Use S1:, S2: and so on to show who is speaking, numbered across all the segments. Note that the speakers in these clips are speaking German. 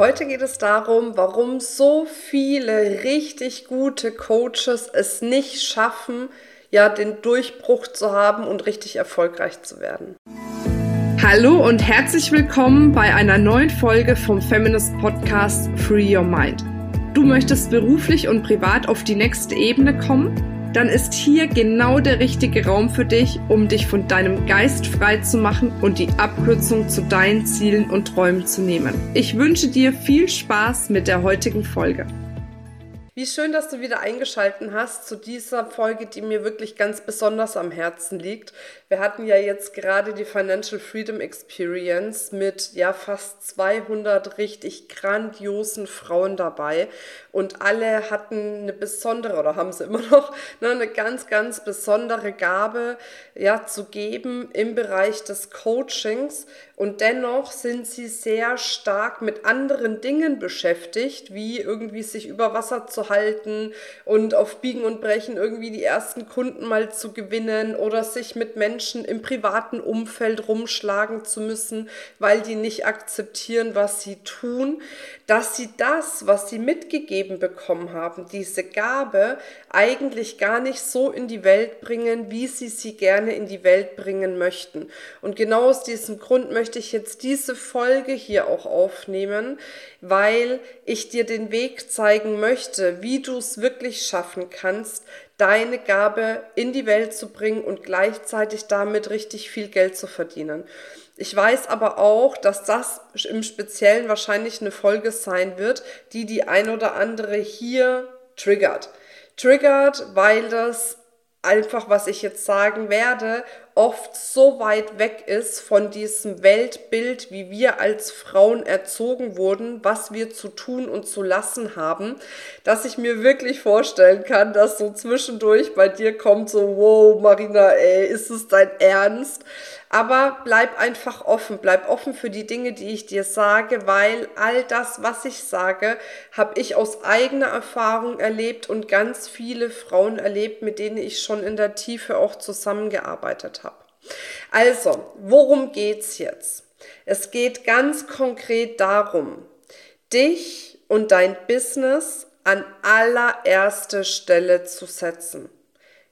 S1: Heute geht es darum, warum so viele richtig gute Coaches es nicht schaffen, ja, den Durchbruch zu haben und richtig erfolgreich zu werden.
S2: Hallo und herzlich willkommen bei einer neuen Folge vom Feminist Podcast Free Your Mind. Du möchtest beruflich und privat auf die nächste Ebene kommen? Dann ist hier genau der richtige Raum für dich, um dich von deinem Geist frei zu machen und die Abkürzung zu deinen Zielen und Träumen zu nehmen. Ich wünsche dir viel Spaß mit der heutigen Folge.
S1: Wie schön, dass du wieder eingeschalten hast zu dieser Folge, die mir wirklich ganz besonders am Herzen liegt. Wir hatten ja jetzt gerade die Financial Freedom Experience mit ja fast 200 richtig grandiosen Frauen dabei und alle hatten eine besondere oder haben sie immer noch ne, eine ganz ganz besondere Gabe ja zu geben im Bereich des Coachings und dennoch sind sie sehr stark mit anderen Dingen beschäftigt, wie irgendwie sich über Wasser zu halten und auf Biegen und Brechen irgendwie die ersten Kunden mal zu gewinnen oder sich mit Menschen im privaten Umfeld rumschlagen zu müssen, weil die nicht akzeptieren, was sie tun, dass sie das, was sie mitgegeben bekommen haben, diese Gabe, eigentlich gar nicht so in die Welt bringen, wie sie sie gerne in die Welt bringen möchten. Und genau aus diesem Grund möchte ich jetzt diese Folge hier auch aufnehmen, weil ich dir den Weg zeigen möchte, wie du es wirklich schaffen kannst, deine Gabe in die Welt zu bringen und gleichzeitig damit richtig viel Geld zu verdienen. Ich weiß aber auch, dass das im Speziellen wahrscheinlich eine Folge sein wird, die die ein oder andere hier triggert. Triggert, weil das einfach, was ich jetzt sagen werde, oft so weit weg ist von diesem Weltbild, wie wir als Frauen erzogen wurden, was wir zu tun und zu lassen haben, dass ich mir wirklich vorstellen kann, dass so zwischendurch bei dir kommt so, wow, Marina, ey, ist es dein Ernst? Aber bleib einfach offen, bleib offen für die Dinge, die ich dir sage, weil all das, was ich sage, habe ich aus eigener Erfahrung erlebt und ganz viele Frauen erlebt, mit denen ich schon in der Tiefe auch zusammengearbeitet habe. Also, worum geht's jetzt? Es geht ganz konkret darum, dich und dein Business an allererste Stelle zu setzen.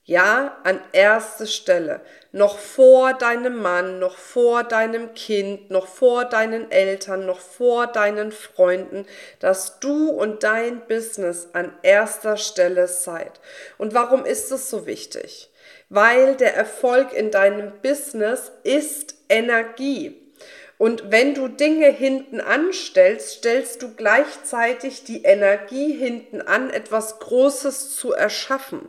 S1: Ja, an erste Stelle. Noch vor deinem Mann, noch vor deinem Kind, noch vor deinen Eltern, noch vor deinen Freunden, dass du und dein Business an erster Stelle seid. Und warum ist es so wichtig? Weil der Erfolg in deinem Business ist Energie. Und wenn du Dinge hinten anstellst, stellst du gleichzeitig die Energie hinten an, etwas Großes zu erschaffen.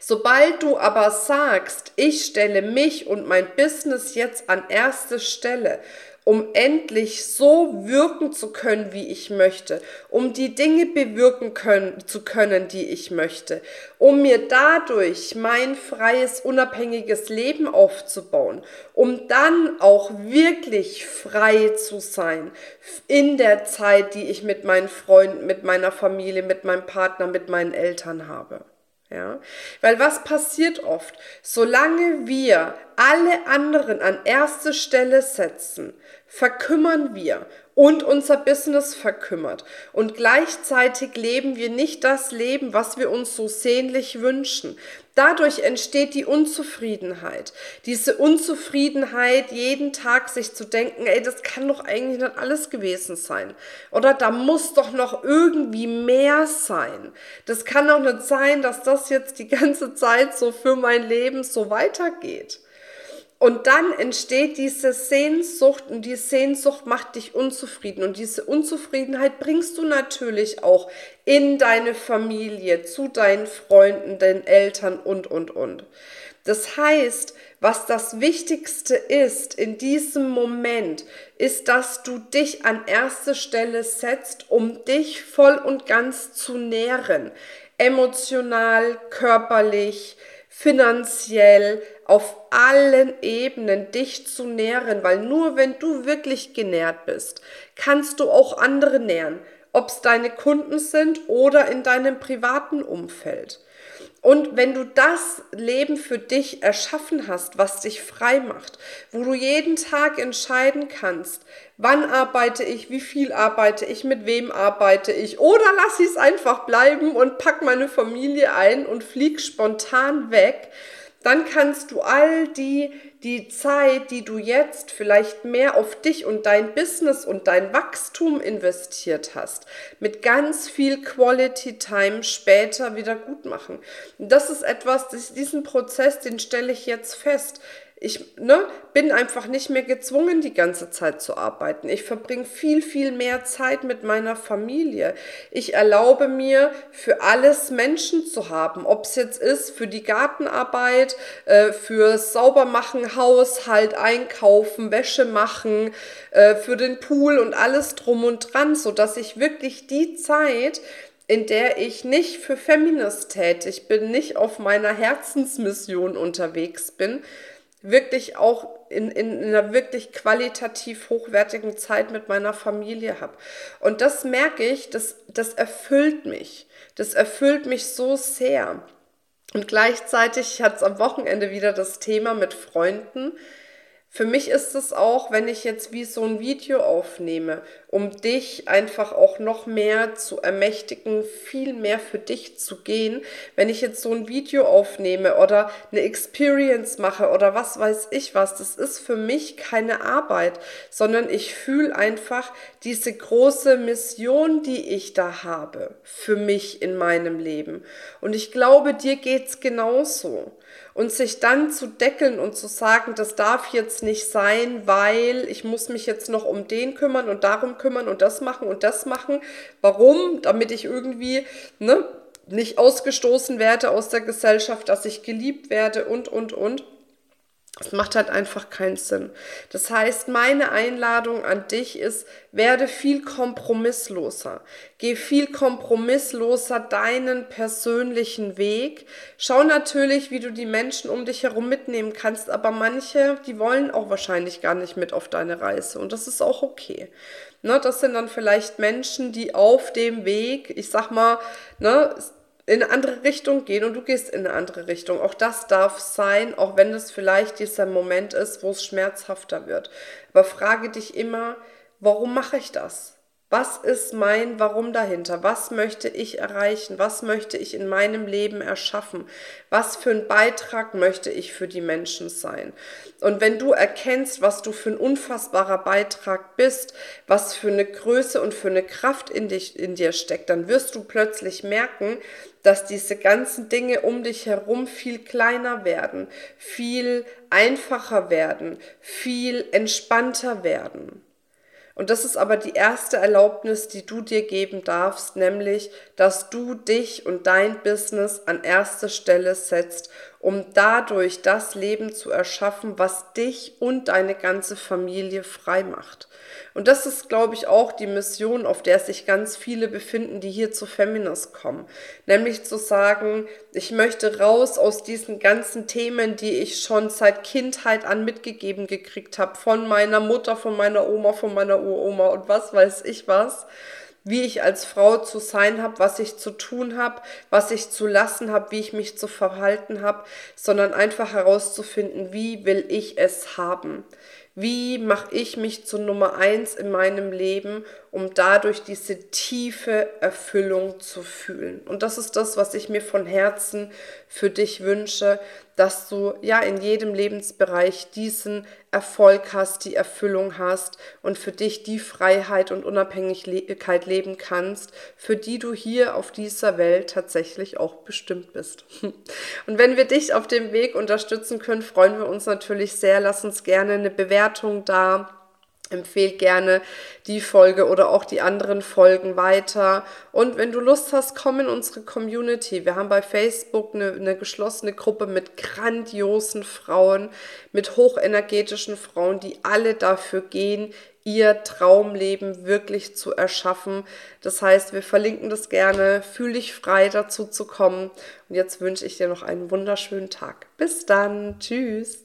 S1: Sobald du aber sagst, ich stelle mich und mein Business jetzt an erste Stelle, um endlich so wirken zu können, wie ich möchte, um die Dinge bewirken können, zu können, die ich möchte, um mir dadurch mein freies, unabhängiges Leben aufzubauen, um dann auch wirklich frei zu sein in der Zeit, die ich mit meinen Freunden, mit meiner Familie, mit meinem Partner, mit meinen Eltern habe. Ja, weil was passiert oft? Solange wir alle anderen an erste Stelle setzen, verkümmern wir und unser Business verkümmert. Und gleichzeitig leben wir nicht das Leben, was wir uns so sehnlich wünschen. Dadurch entsteht die Unzufriedenheit. Diese Unzufriedenheit, jeden Tag sich zu denken, ey, das kann doch eigentlich nicht alles gewesen sein. Oder da muss doch noch irgendwie mehr sein. Das kann doch nicht sein, dass das jetzt die ganze Zeit so für mein Leben so weitergeht. Und dann entsteht diese Sehnsucht und die Sehnsucht macht dich unzufrieden. Und diese Unzufriedenheit bringst du natürlich auch in deine Familie, zu deinen Freunden, deinen Eltern und, und, und. Das heißt, was das Wichtigste ist in diesem Moment, ist, dass du dich an erste Stelle setzt, um dich voll und ganz zu nähren. Emotional, körperlich, finanziell, auf allen Ebenen dich zu nähren, weil nur wenn du wirklich genährt bist, kannst du auch andere nähren, ob es deine Kunden sind oder in deinem privaten Umfeld. Und wenn du das Leben für dich erschaffen hast, was dich frei macht, wo du jeden Tag entscheiden kannst, wann arbeite ich, wie viel arbeite ich, mit wem arbeite ich, oder lass ich es einfach bleiben und pack meine Familie ein und flieg spontan weg, dann kannst du all die, die Zeit, die du jetzt vielleicht mehr auf dich und dein Business und dein Wachstum investiert hast, mit ganz viel Quality Time später wieder gut machen. das ist etwas, diesen Prozess, den stelle ich jetzt fest. Ich ne, bin einfach nicht mehr gezwungen, die ganze Zeit zu arbeiten. Ich verbringe viel, viel mehr Zeit mit meiner Familie. Ich erlaube mir, für alles Menschen zu haben. Ob es jetzt ist für die Gartenarbeit, äh, fürs Saubermachen, Haushalt, Einkaufen, Wäsche machen, äh, für den Pool und alles drum und dran, sodass ich wirklich die Zeit, in der ich nicht für Feminist tätig bin, nicht auf meiner Herzensmission unterwegs bin, wirklich auch in, in, in einer wirklich qualitativ hochwertigen Zeit mit meiner Familie habe. Und das merke ich, das, das erfüllt mich. Das erfüllt mich so sehr. Und gleichzeitig hat es am Wochenende wieder das Thema mit Freunden, für mich ist es auch, wenn ich jetzt wie so ein Video aufnehme, um dich einfach auch noch mehr zu ermächtigen, viel mehr für dich zu gehen. Wenn ich jetzt so ein Video aufnehme oder eine Experience mache oder was weiß ich was, das ist für mich keine Arbeit, sondern ich fühle einfach diese große Mission, die ich da habe, für mich in meinem Leben. Und ich glaube, dir geht's genauso und sich dann zu deckeln und zu sagen, das darf jetzt nicht sein, weil ich muss mich jetzt noch um den kümmern und darum kümmern und das machen und das machen. Warum? Damit ich irgendwie ne, nicht ausgestoßen werde aus der Gesellschaft, dass ich geliebt werde und, und, und. Es macht halt einfach keinen Sinn. Das heißt, meine Einladung an dich ist, werde viel kompromissloser. Geh viel kompromissloser deinen persönlichen Weg. Schau natürlich, wie du die Menschen um dich herum mitnehmen kannst, aber manche, die wollen auch wahrscheinlich gar nicht mit auf deine Reise und das ist auch okay. Ne, das sind dann vielleicht Menschen, die auf dem Weg, ich sag mal, ne, in eine andere Richtung gehen und du gehst in eine andere Richtung. Auch das darf sein, auch wenn es vielleicht dieser Moment ist, wo es schmerzhafter wird. Aber frage dich immer, warum mache ich das? Was ist mein Warum dahinter? Was möchte ich erreichen? Was möchte ich in meinem Leben erschaffen? Was für ein Beitrag möchte ich für die Menschen sein? Und wenn du erkennst, was du für ein unfassbarer Beitrag bist, was für eine Größe und für eine Kraft in, dich, in dir steckt, dann wirst du plötzlich merken, dass diese ganzen Dinge um dich herum viel kleiner werden, viel einfacher werden, viel entspannter werden. Und das ist aber die erste Erlaubnis, die du dir geben darfst, nämlich, dass du dich und dein Business an erste Stelle setzt, um dadurch das Leben zu erschaffen, was dich und deine ganze Familie frei macht. Und das ist, glaube ich, auch die Mission, auf der sich ganz viele befinden, die hier zu Feminist kommen. Nämlich zu sagen, ich möchte raus aus diesen ganzen Themen, die ich schon seit Kindheit an mitgegeben gekriegt habe, von meiner Mutter, von meiner Oma, von meiner Uroma und was weiß ich was wie ich als Frau zu sein habe, was ich zu tun habe, was ich zu lassen habe, wie ich mich zu verhalten habe, sondern einfach herauszufinden, wie will ich es haben. Wie mache ich mich zu Nummer eins in meinem Leben, um dadurch diese tiefe Erfüllung zu fühlen? Und das ist das, was ich mir von Herzen für dich wünsche, dass du ja in jedem Lebensbereich diesen Erfolg hast, die Erfüllung hast und für dich die Freiheit und Unabhängigkeit leben kannst, für die du hier auf dieser Welt tatsächlich auch bestimmt bist. Und wenn wir dich auf dem Weg unterstützen können, freuen wir uns natürlich sehr. Lass uns gerne eine Bewertung da Empfehl gerne die Folge oder auch die anderen Folgen weiter. Und wenn du Lust hast, komm in unsere Community. Wir haben bei Facebook eine, eine geschlossene Gruppe mit grandiosen Frauen, mit hochenergetischen Frauen, die alle dafür gehen, ihr Traumleben wirklich zu erschaffen. Das heißt, wir verlinken das gerne. Fühl dich frei dazu zu kommen. Und jetzt wünsche ich dir noch einen wunderschönen Tag. Bis dann. Tschüss.